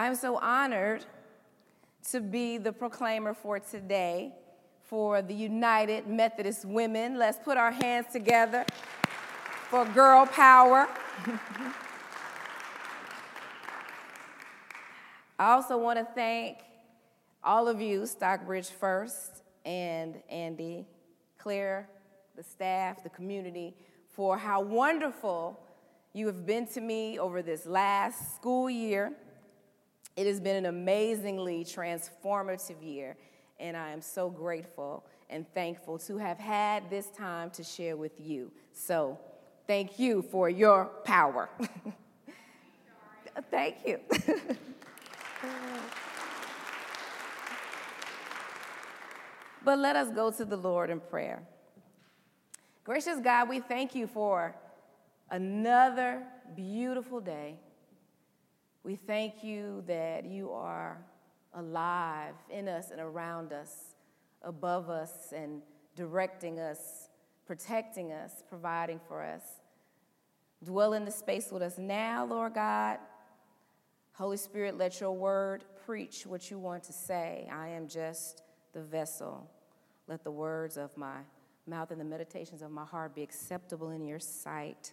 I'm so honored to be the proclaimer for today for the United Methodist Women. Let's put our hands together for girl power. I also want to thank all of you, Stockbridge First and Andy, Claire, the staff, the community, for how wonderful you have been to me over this last school year. It has been an amazingly transformative year, and I am so grateful and thankful to have had this time to share with you. So, thank you for your power. thank you. but let us go to the Lord in prayer. Gracious God, we thank you for another beautiful day. We thank you that you are alive in us and around us, above us, and directing us, protecting us, providing for us. Dwell in the space with us now, Lord God. Holy Spirit, let your word preach what you want to say. I am just the vessel. Let the words of my mouth and the meditations of my heart be acceptable in your sight,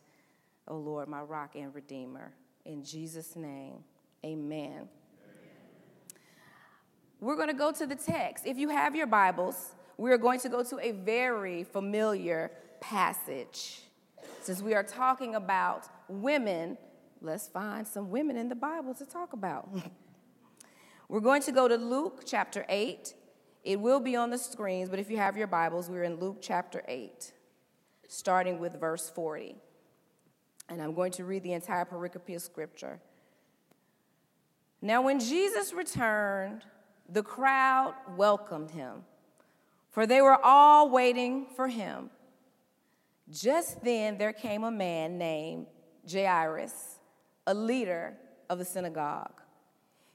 O Lord, my rock and redeemer. In Jesus' name, amen. We're going to go to the text. If you have your Bibles, we're going to go to a very familiar passage. Since we are talking about women, let's find some women in the Bible to talk about. we're going to go to Luke chapter 8, it will be on the screens, but if you have your Bibles, we're in Luke chapter 8, starting with verse 40. And I'm going to read the entire pericope of scripture. Now, when Jesus returned, the crowd welcomed him, for they were all waiting for him. Just then, there came a man named Jairus, a leader of the synagogue.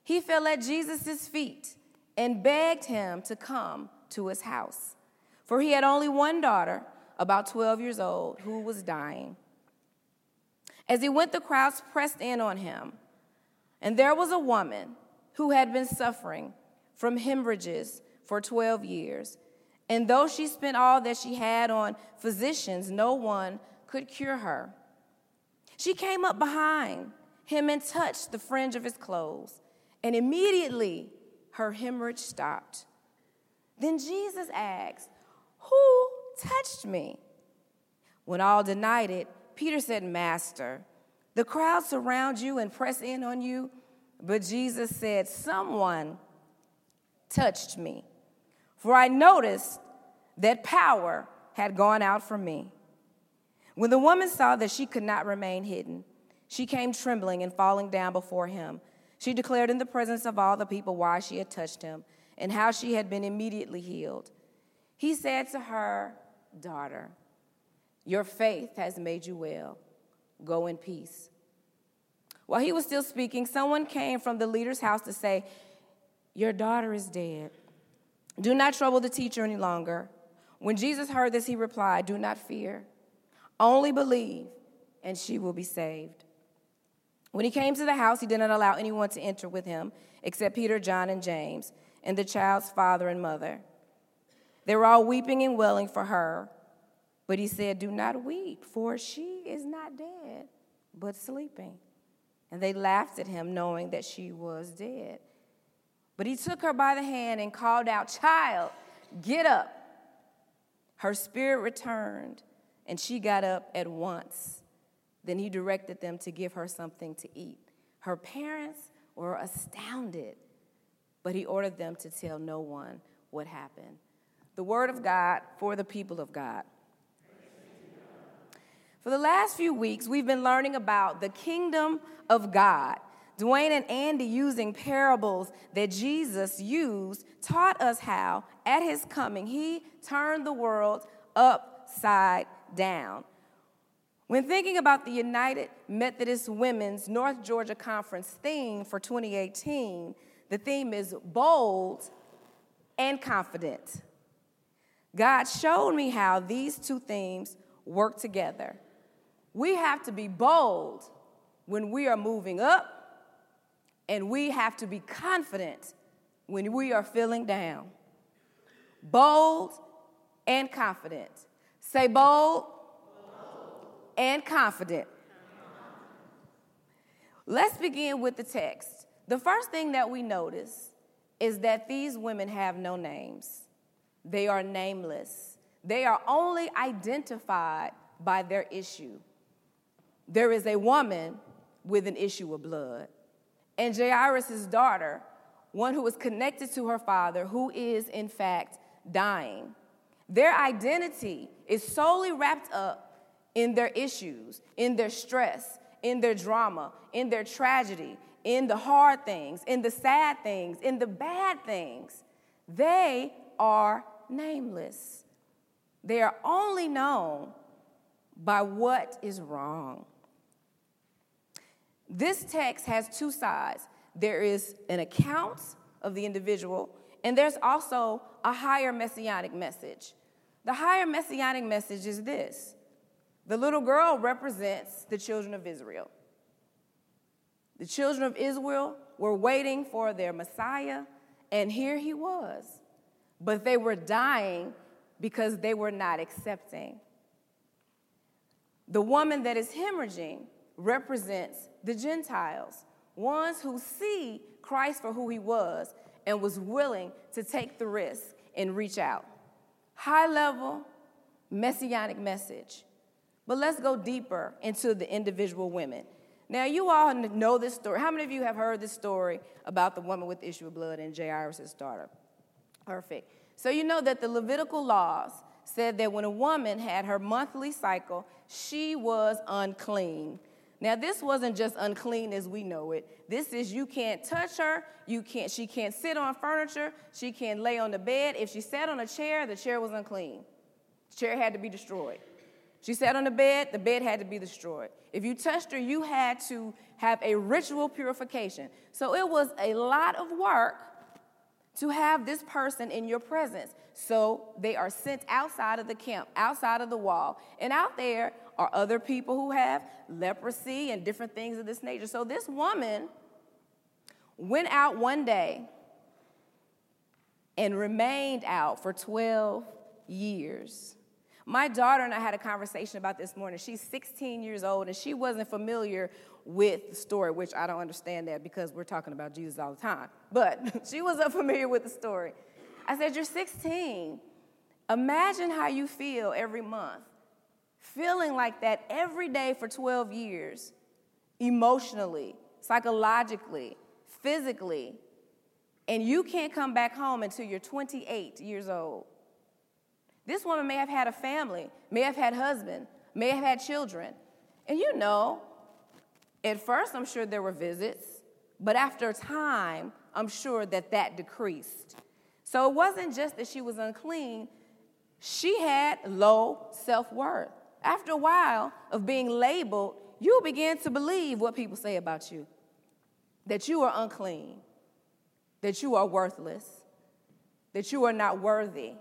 He fell at Jesus' feet and begged him to come to his house. For he had only one daughter, about 12 years old, who was dying. As he went, the crowds pressed in on him. And there was a woman who had been suffering from hemorrhages for 12 years. And though she spent all that she had on physicians, no one could cure her. She came up behind him and touched the fringe of his clothes. And immediately her hemorrhage stopped. Then Jesus asked, Who touched me? When all denied it, Peter said, Master, the crowd surround you and press in on you. But Jesus said, Someone touched me, for I noticed that power had gone out from me. When the woman saw that she could not remain hidden, she came trembling and falling down before him. She declared in the presence of all the people why she had touched him and how she had been immediately healed. He said to her, Daughter, your faith has made you well. Go in peace. While he was still speaking, someone came from the leader's house to say, Your daughter is dead. Do not trouble the teacher any longer. When Jesus heard this, he replied, Do not fear, only believe, and she will be saved. When he came to the house, he did not allow anyone to enter with him except Peter, John, and James, and the child's father and mother. They were all weeping and wailing for her, but he said, Do not weep, for she is not dead, but sleeping. And they laughed at him, knowing that she was dead. But he took her by the hand and called out, Child, get up. Her spirit returned, and she got up at once. Then he directed them to give her something to eat. Her parents were astounded, but he ordered them to tell no one what happened. The word of God for the people of God. For the last few weeks, we've been learning about the kingdom of God. Dwayne and Andy, using parables that Jesus used, taught us how, at his coming, he turned the world upside down. When thinking about the United Methodist Women's North Georgia Conference theme for 2018, the theme is bold and confident. God showed me how these two themes work together. We have to be bold when we are moving up And we have to be confident when we are feeling down. Bold and confident. Say bold, bold. and confident. Let's begin with the text. The first thing that we notice is that these women have no names, they are nameless. They are only identified by their issue. There is a woman with an issue of blood, and Jairus' daughter, one who is connected to her father, who is in fact dying. Their identity is solely wrapped up in their issues, in their stress, in their drama, in their tragedy, in the hard things, in the sad things, in the bad things. They are nameless. They are only known by what is wrong. This text has two sides there is an account of the individual, and there's also a higher messianic message. The higher messianic message is this the little girl represents the children of Israel. The children of Israel were waiting for their Messiah, and here he was. But they were dying because they were not accepting. The woman that is hemorrhaging represents the Gentiles, ones who see Christ for who he was and was willing to take the risk and reach out. High level messianic message. But let's go deeper into the individual women. Now, you all know this story. How many of you have heard this story about the woman with the issue of blood and Jairus' daughter? Perfect. So, you know that the Levitical laws said that when a woman had her monthly cycle, she was unclean. Now, this wasn't just unclean as we know it. This is you can't touch her, you can't, she can't sit on furniture, she can't lay on the bed. If she sat on a chair, the chair was unclean. The chair had to be destroyed. She sat on the bed, the bed had to be destroyed. If you touched her, you had to have a ritual purification. So it was a lot of work to have this person in your presence. So they are sent outside of the camp, outside of the wall. And out there are other people who have leprosy and different things of this nature. So this woman went out one day and remained out for 12 years. My daughter and I had a conversation about this morning. She's 16 years old and she wasn't familiar with the story, which I don't understand that because we're talking about Jesus all the time. But she was unfamiliar with the story. I said, You're 16. Imagine how you feel every month, feeling like that every day for 12 years, emotionally, psychologically, physically, and you can't come back home until you're 28 years old. This woman may have had a family, may have had husband, may have had children. And you know, at first I'm sure there were visits, but after time, I'm sure that that decreased. So it wasn't just that she was unclean, she had low self worth. After a while of being labeled, you begin to believe what people say about you. That you are unclean, that you are worthless, that you are not worthy.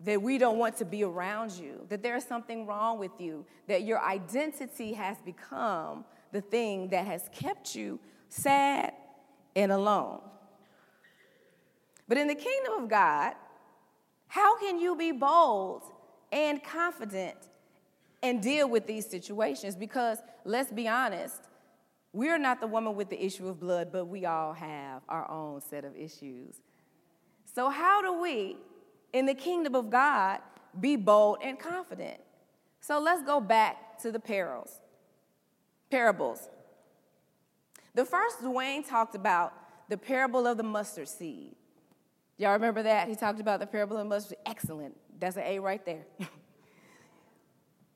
That we don't want to be around you, that there's something wrong with you, that your identity has become the thing that has kept you sad and alone. But in the kingdom of God, how can you be bold and confident and deal with these situations? Because let's be honest, we're not the woman with the issue of blood, but we all have our own set of issues. So, how do we in the kingdom of God, be bold and confident. So let's go back to the parables. Parables. The first Dwayne talked about the parable of the mustard seed. Y'all remember that? He talked about the parable of the mustard seed. Excellent. That's an A right there.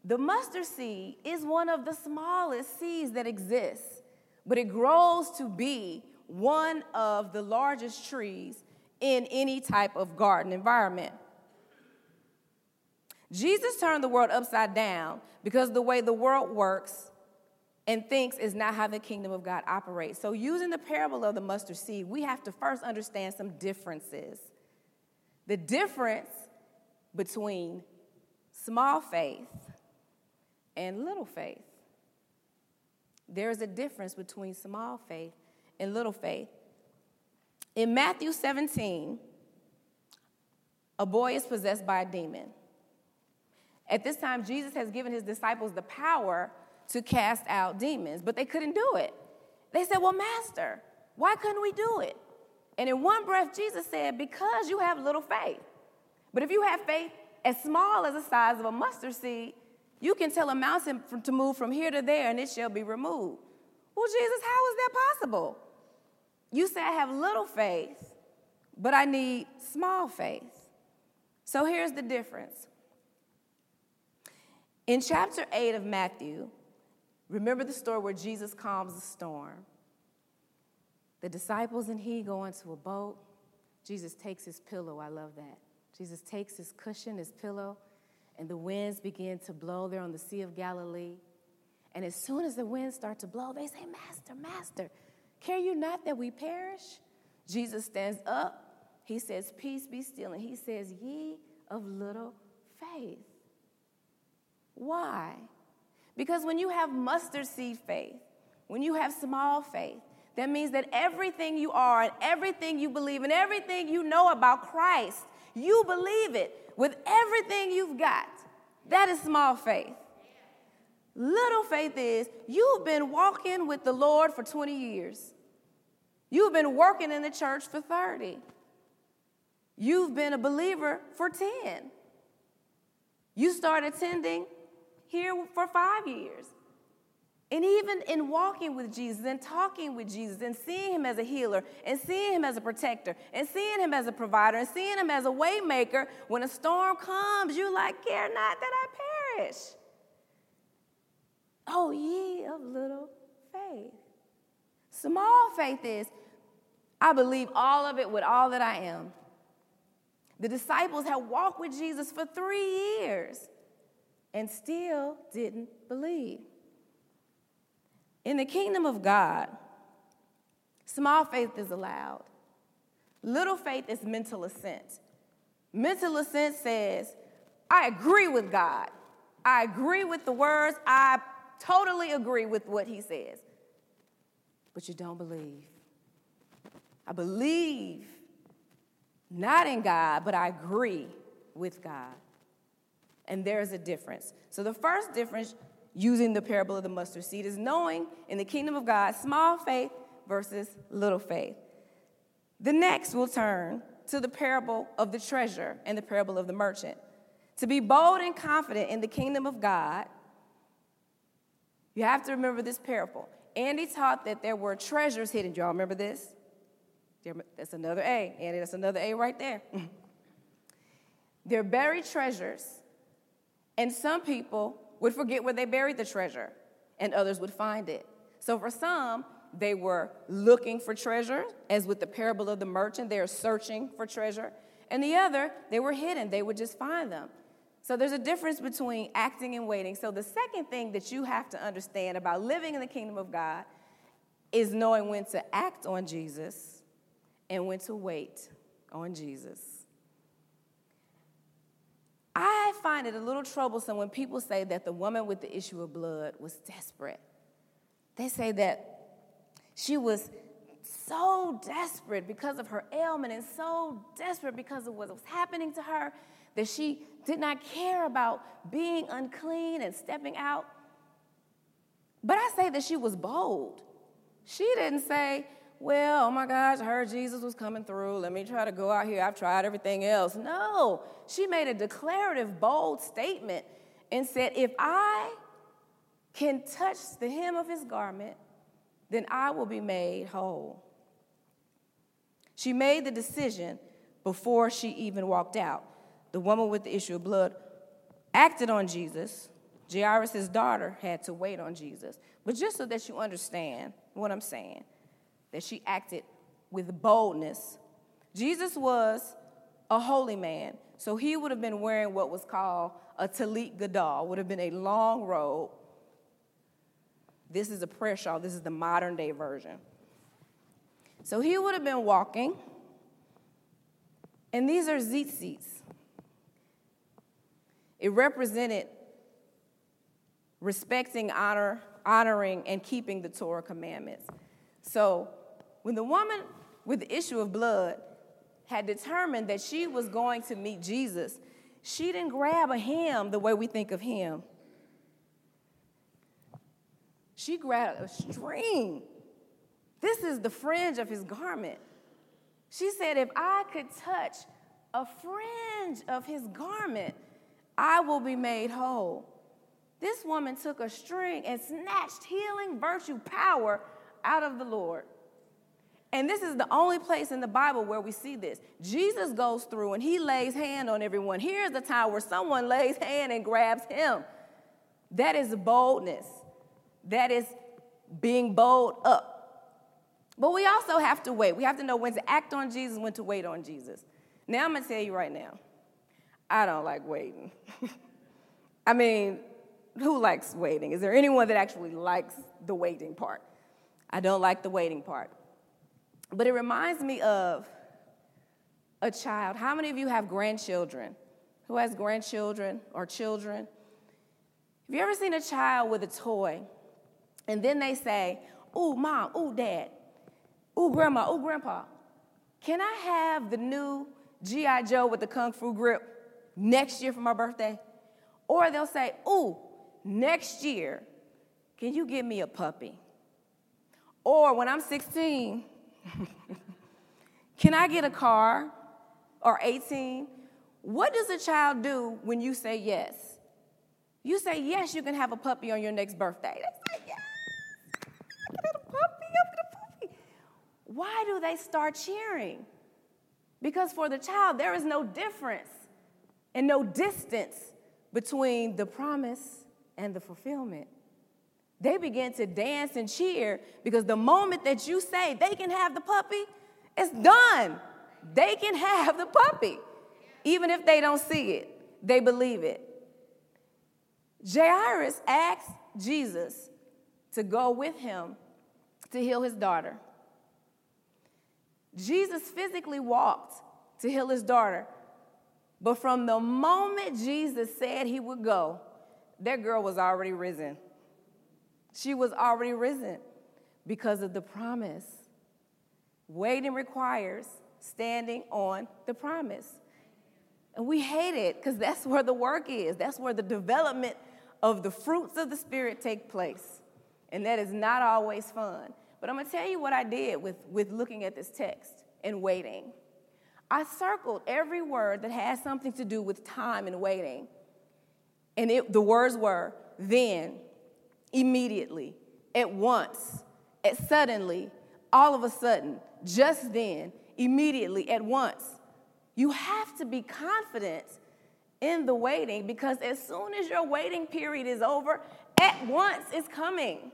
the mustard seed is one of the smallest seeds that exists, but it grows to be one of the largest trees in any type of garden environment. Jesus turned the world upside down because the way the world works and thinks is not how the kingdom of God operates. So, using the parable of the mustard seed, we have to first understand some differences. The difference between small faith and little faith. There is a difference between small faith and little faith. In Matthew 17, a boy is possessed by a demon. At this time, Jesus has given his disciples the power to cast out demons, but they couldn't do it. They said, Well, Master, why couldn't we do it? And in one breath, Jesus said, Because you have little faith. But if you have faith as small as the size of a mustard seed, you can tell a mountain to move from here to there and it shall be removed. Well, Jesus, how is that possible? You say I have little faith, but I need small faith. So here's the difference. In chapter 8 of Matthew, remember the story where Jesus calms the storm. The disciples and he go into a boat. Jesus takes his pillow. I love that. Jesus takes his cushion, his pillow, and the winds begin to blow. They're on the Sea of Galilee. And as soon as the winds start to blow, they say, Master, Master, care you not that we perish? Jesus stands up. He says, Peace be still. And he says, Ye of little faith. Why? Because when you have mustard seed faith, when you have small faith, that means that everything you are and everything you believe and everything you know about Christ, you believe it with everything you've got. That is small faith. Little faith is you've been walking with the Lord for 20 years. You've been working in the church for 30. You've been a believer for 10. You start attending here for five years. And even in walking with Jesus and talking with Jesus and seeing him as a healer and seeing him as a protector and seeing him as a provider and seeing him as a waymaker, when a storm comes, you like, care not that I perish. Oh, ye of little faith. Small faith is, I believe all of it with all that I am. The disciples had walked with Jesus for three years and still didn't believe. In the kingdom of God, small faith is allowed. Little faith is mental assent. Mental assent says, I agree with God. I agree with the words. I totally agree with what he says. But you don't believe. I believe not in God, but I agree with God. And there's a difference. So the first difference using the parable of the mustard seed is knowing in the kingdom of God small faith versus little faith. The next we'll turn to the parable of the treasure and the parable of the merchant. To be bold and confident in the kingdom of God, you have to remember this parable. Andy taught that there were treasures hidden. Do y'all remember this? That's another A. Andy, that's another A right there. They're buried treasures, and some people would forget where they buried the treasure, and others would find it. So for some, they were looking for treasure, as with the parable of the merchant, they are searching for treasure. And the other, they were hidden, they would just find them. So there's a difference between acting and waiting. So the second thing that you have to understand about living in the kingdom of God is knowing when to act on Jesus and when to wait on Jesus. I find it a little troublesome when people say that the woman with the issue of blood was desperate. They say that she was so desperate because of her ailment and so desperate because of what was happening to her that she did not care about being unclean and stepping out. But I say that she was bold. She didn't say, well, oh my gosh, I heard Jesus was coming through. Let me try to go out here. I've tried everything else. No, she made a declarative, bold statement and said, If I can touch the hem of his garment, then I will be made whole. She made the decision before she even walked out. The woman with the issue of blood acted on Jesus. Jairus' daughter had to wait on Jesus. But just so that you understand what I'm saying, that she acted with boldness. Jesus was a holy man, so he would have been wearing what was called a talit gadol, would have been a long robe. This is a prayer shawl, this is the modern day version. So he would have been walking, and these are tzitzits. It represented respecting, honor, honoring, and keeping the Torah commandments. So when the woman with the issue of blood had determined that she was going to meet Jesus, she didn't grab a hem the way we think of him. She grabbed a string. This is the fringe of his garment. She said, If I could touch a fringe of his garment, I will be made whole. This woman took a string and snatched healing, virtue, power out of the Lord. And this is the only place in the Bible where we see this. Jesus goes through and he lays hand on everyone. Here's the time where someone lays hand and grabs him. That is boldness. That is being bold up. But we also have to wait. We have to know when to act on Jesus, when to wait on Jesus. Now I'm going to tell you right now, I don't like waiting. I mean, who likes waiting? Is there anyone that actually likes the waiting part? I don't like the waiting part. But it reminds me of a child. How many of you have grandchildren? Who has grandchildren or children? Have you ever seen a child with a toy and then they say, Ooh, mom, ooh, dad, ooh, grandma, ooh, grandpa, can I have the new G.I. Joe with the Kung Fu grip next year for my birthday? Or they'll say, Ooh, next year, can you give me a puppy? Or when I'm 16, can I get a car? Or 18? What does a child do when you say yes? You say, Yes, you can have a puppy on your next birthday. They say, Yes, I get a puppy, I get a puppy. Why do they start cheering? Because for the child, there is no difference and no distance between the promise and the fulfillment. They begin to dance and cheer because the moment that you say they can have the puppy, it's done. They can have the puppy. Even if they don't see it, they believe it. Jairus asked Jesus to go with him to heal his daughter. Jesus physically walked to heal his daughter, but from the moment Jesus said he would go, that girl was already risen. She was already risen because of the promise. Waiting requires standing on the promise. And we hate it because that's where the work is. That's where the development of the fruits of the Spirit take place. And that is not always fun. But I'm going to tell you what I did with, with looking at this text and waiting. I circled every word that has something to do with time and waiting. And it, the words were then, immediately, at once, at suddenly, all of a sudden, just then, immediately, at once. You have to be confident in the waiting because as soon as your waiting period is over, at once it's coming.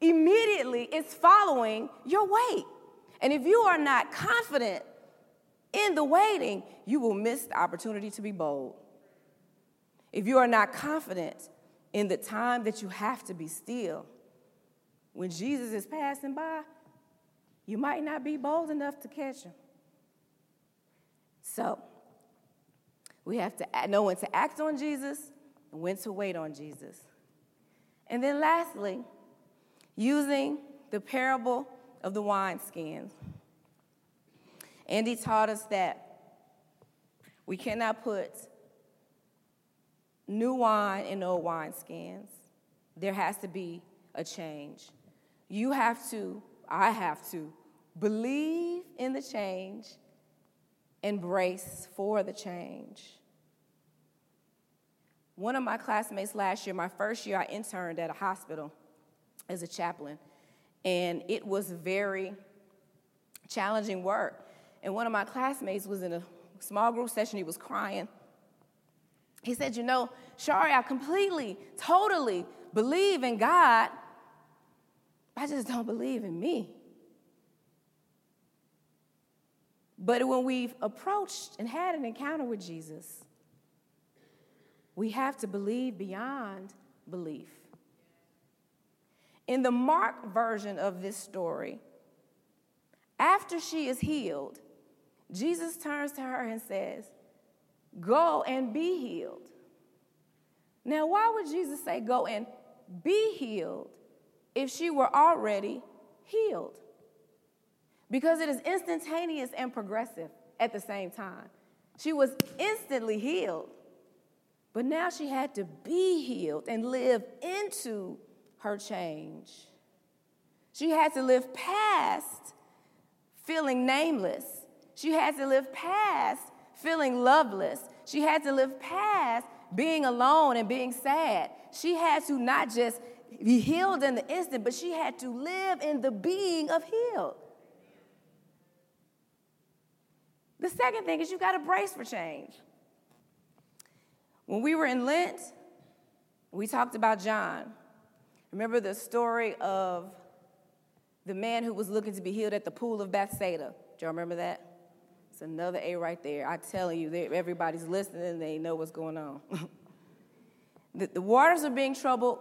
Immediately it's following your wait. And if you are not confident in the waiting, you will miss the opportunity to be bold. If you are not confident in the time that you have to be still, when Jesus is passing by, you might not be bold enough to catch him. So, we have to know when to act on Jesus and when to wait on Jesus. And then, lastly, using the parable of the wineskins. Andy taught us that we cannot put new wine in old wineskins. There has to be a change. You have to, I have to, believe in the change, embrace for the change. One of my classmates last year, my first year, I interned at a hospital as a chaplain, and it was very challenging work. And one of my classmates was in a small group session, he was crying. He said, You know, Shari, I completely, totally believe in God. I just don't believe in me. But when we've approached and had an encounter with Jesus, we have to believe beyond belief. In the Mark version of this story, after she is healed, Jesus turns to her and says, Go and be healed. Now, why would Jesus say, Go and be healed if she were already healed? because it is instantaneous and progressive at the same time. She was instantly healed, but now she had to be healed and live into her change. She had to live past feeling nameless. She had to live past feeling loveless. She had to live past being alone and being sad. She had to not just be healed in the instant, but she had to live in the being of healed. The second thing is you've got to brace for change. When we were in Lent, we talked about John. Remember the story of the man who was looking to be healed at the pool of Bethsaida? Do y'all remember that? It's another A right there. I tell you, everybody's listening they know what's going on. the, the waters are being troubled.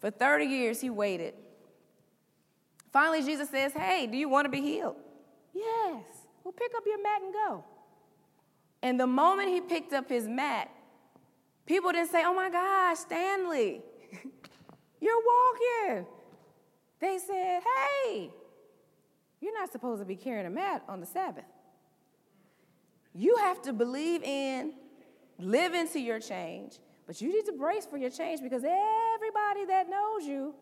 For 30 years, he waited. Finally, Jesus says, Hey, do you want to be healed? Yes. Well, pick up your mat and go. And the moment he picked up his mat, people didn't say, Oh my gosh, Stanley, you're walking. They said, Hey, you're not supposed to be carrying a mat on the Sabbath. You have to believe in, live into your change, but you need to brace for your change because everybody that knows you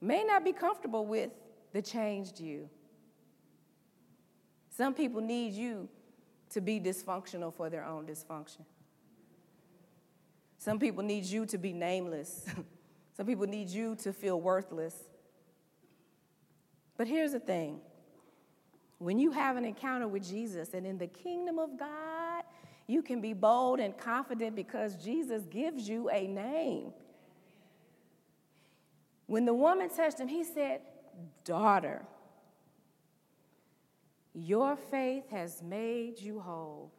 may not be comfortable with the changed you. Some people need you to be dysfunctional for their own dysfunction. Some people need you to be nameless. Some people need you to feel worthless. But here's the thing when you have an encounter with Jesus and in the kingdom of God, you can be bold and confident because Jesus gives you a name. When the woman touched him, he said, Daughter, your faith has made you whole.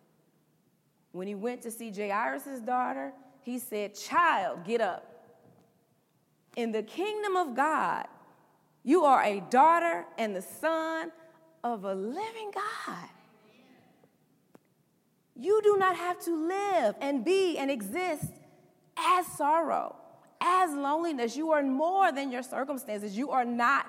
When he went to see Jairus' daughter, he said, Child, get up. In the kingdom of God, you are a daughter and the son of a living God. You do not have to live and be and exist as sorrow, as loneliness. You are more than your circumstances. You are not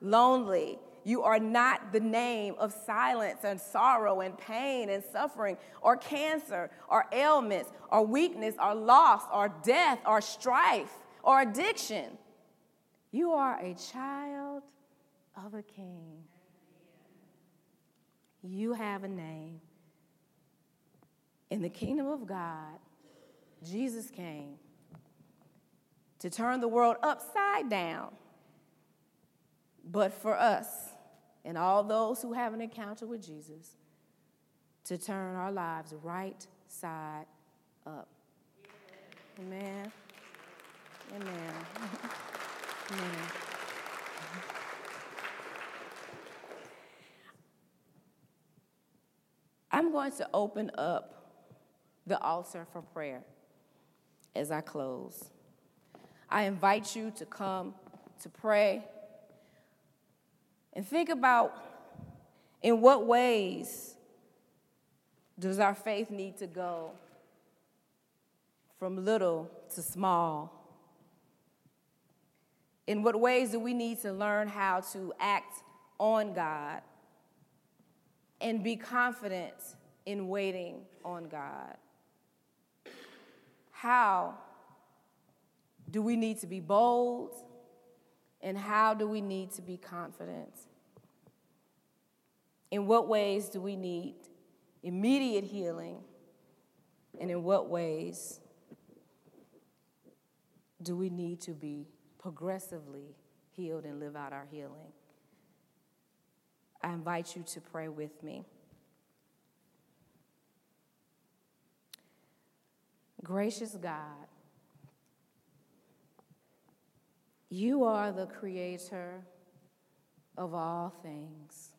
lonely. You are not the name of silence and sorrow and pain and suffering or cancer or ailments or weakness or loss or death or strife or addiction. You are a child of a king. You have a name. In the kingdom of God, Jesus came to turn the world upside down. But for us and all those who have an encounter with Jesus, to turn our lives right side up. Amen. Amen. Amen. I'm going to open up the altar for prayer as I close. I invite you to come to pray and think about in what ways does our faith need to go from little to small? In what ways do we need to learn how to act on God and be confident in waiting on God? How do we need to be bold? And how do we need to be confident? In what ways do we need immediate healing? And in what ways do we need to be progressively healed and live out our healing? I invite you to pray with me. Gracious God, you are the creator of all things.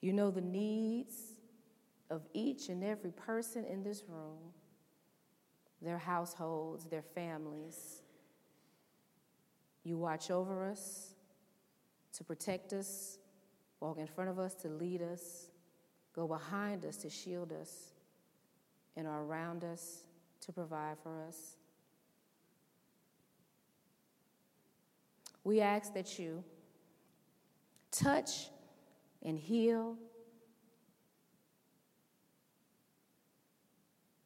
You know the needs of each and every person in this room, their households, their families. You watch over us to protect us, walk in front of us to lead us, go behind us to shield us, and are around us to provide for us. We ask that you touch and heal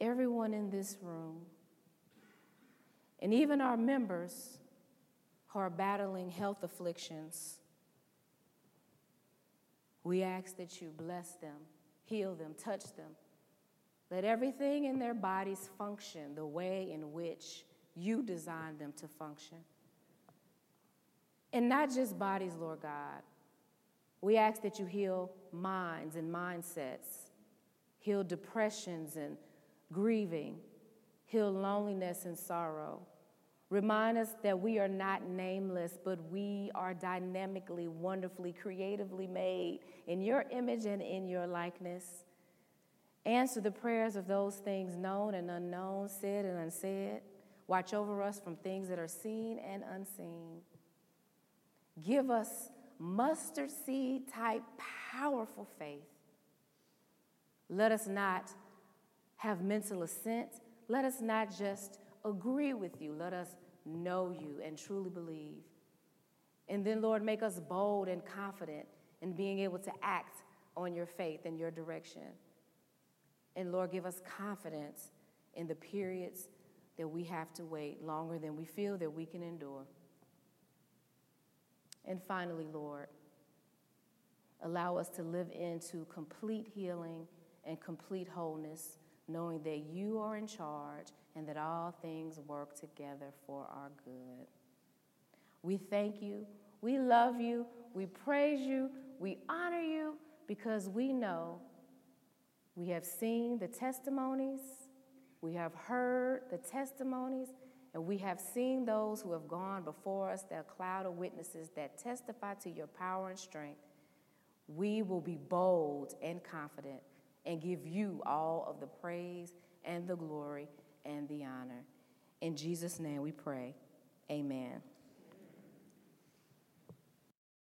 everyone in this room, and even our members who are battling health afflictions. We ask that you bless them, heal them, touch them. Let everything in their bodies function the way in which you designed them to function. And not just bodies, Lord God. We ask that you heal minds and mindsets, heal depressions and grieving, heal loneliness and sorrow. Remind us that we are not nameless, but we are dynamically, wonderfully, creatively made in your image and in your likeness. Answer the prayers of those things known and unknown, said and unsaid. Watch over us from things that are seen and unseen. Give us mustard seed type powerful faith. Let us not have mental assent. Let us not just agree with you. Let us know you and truly believe. And then, Lord, make us bold and confident in being able to act on your faith and your direction. And Lord, give us confidence in the periods that we have to wait longer than we feel that we can endure. And finally, Lord, allow us to live into complete healing and complete wholeness, knowing that you are in charge and that all things work together for our good. We thank you, we love you, we praise you, we honor you because we know we have seen the testimonies, we have heard the testimonies, and we have seen those who have gone before us, that cloud of witnesses that testify to your power and strength. We will be bold and confident and give you all of the praise and the glory and the honor. In Jesus' name we pray. Amen.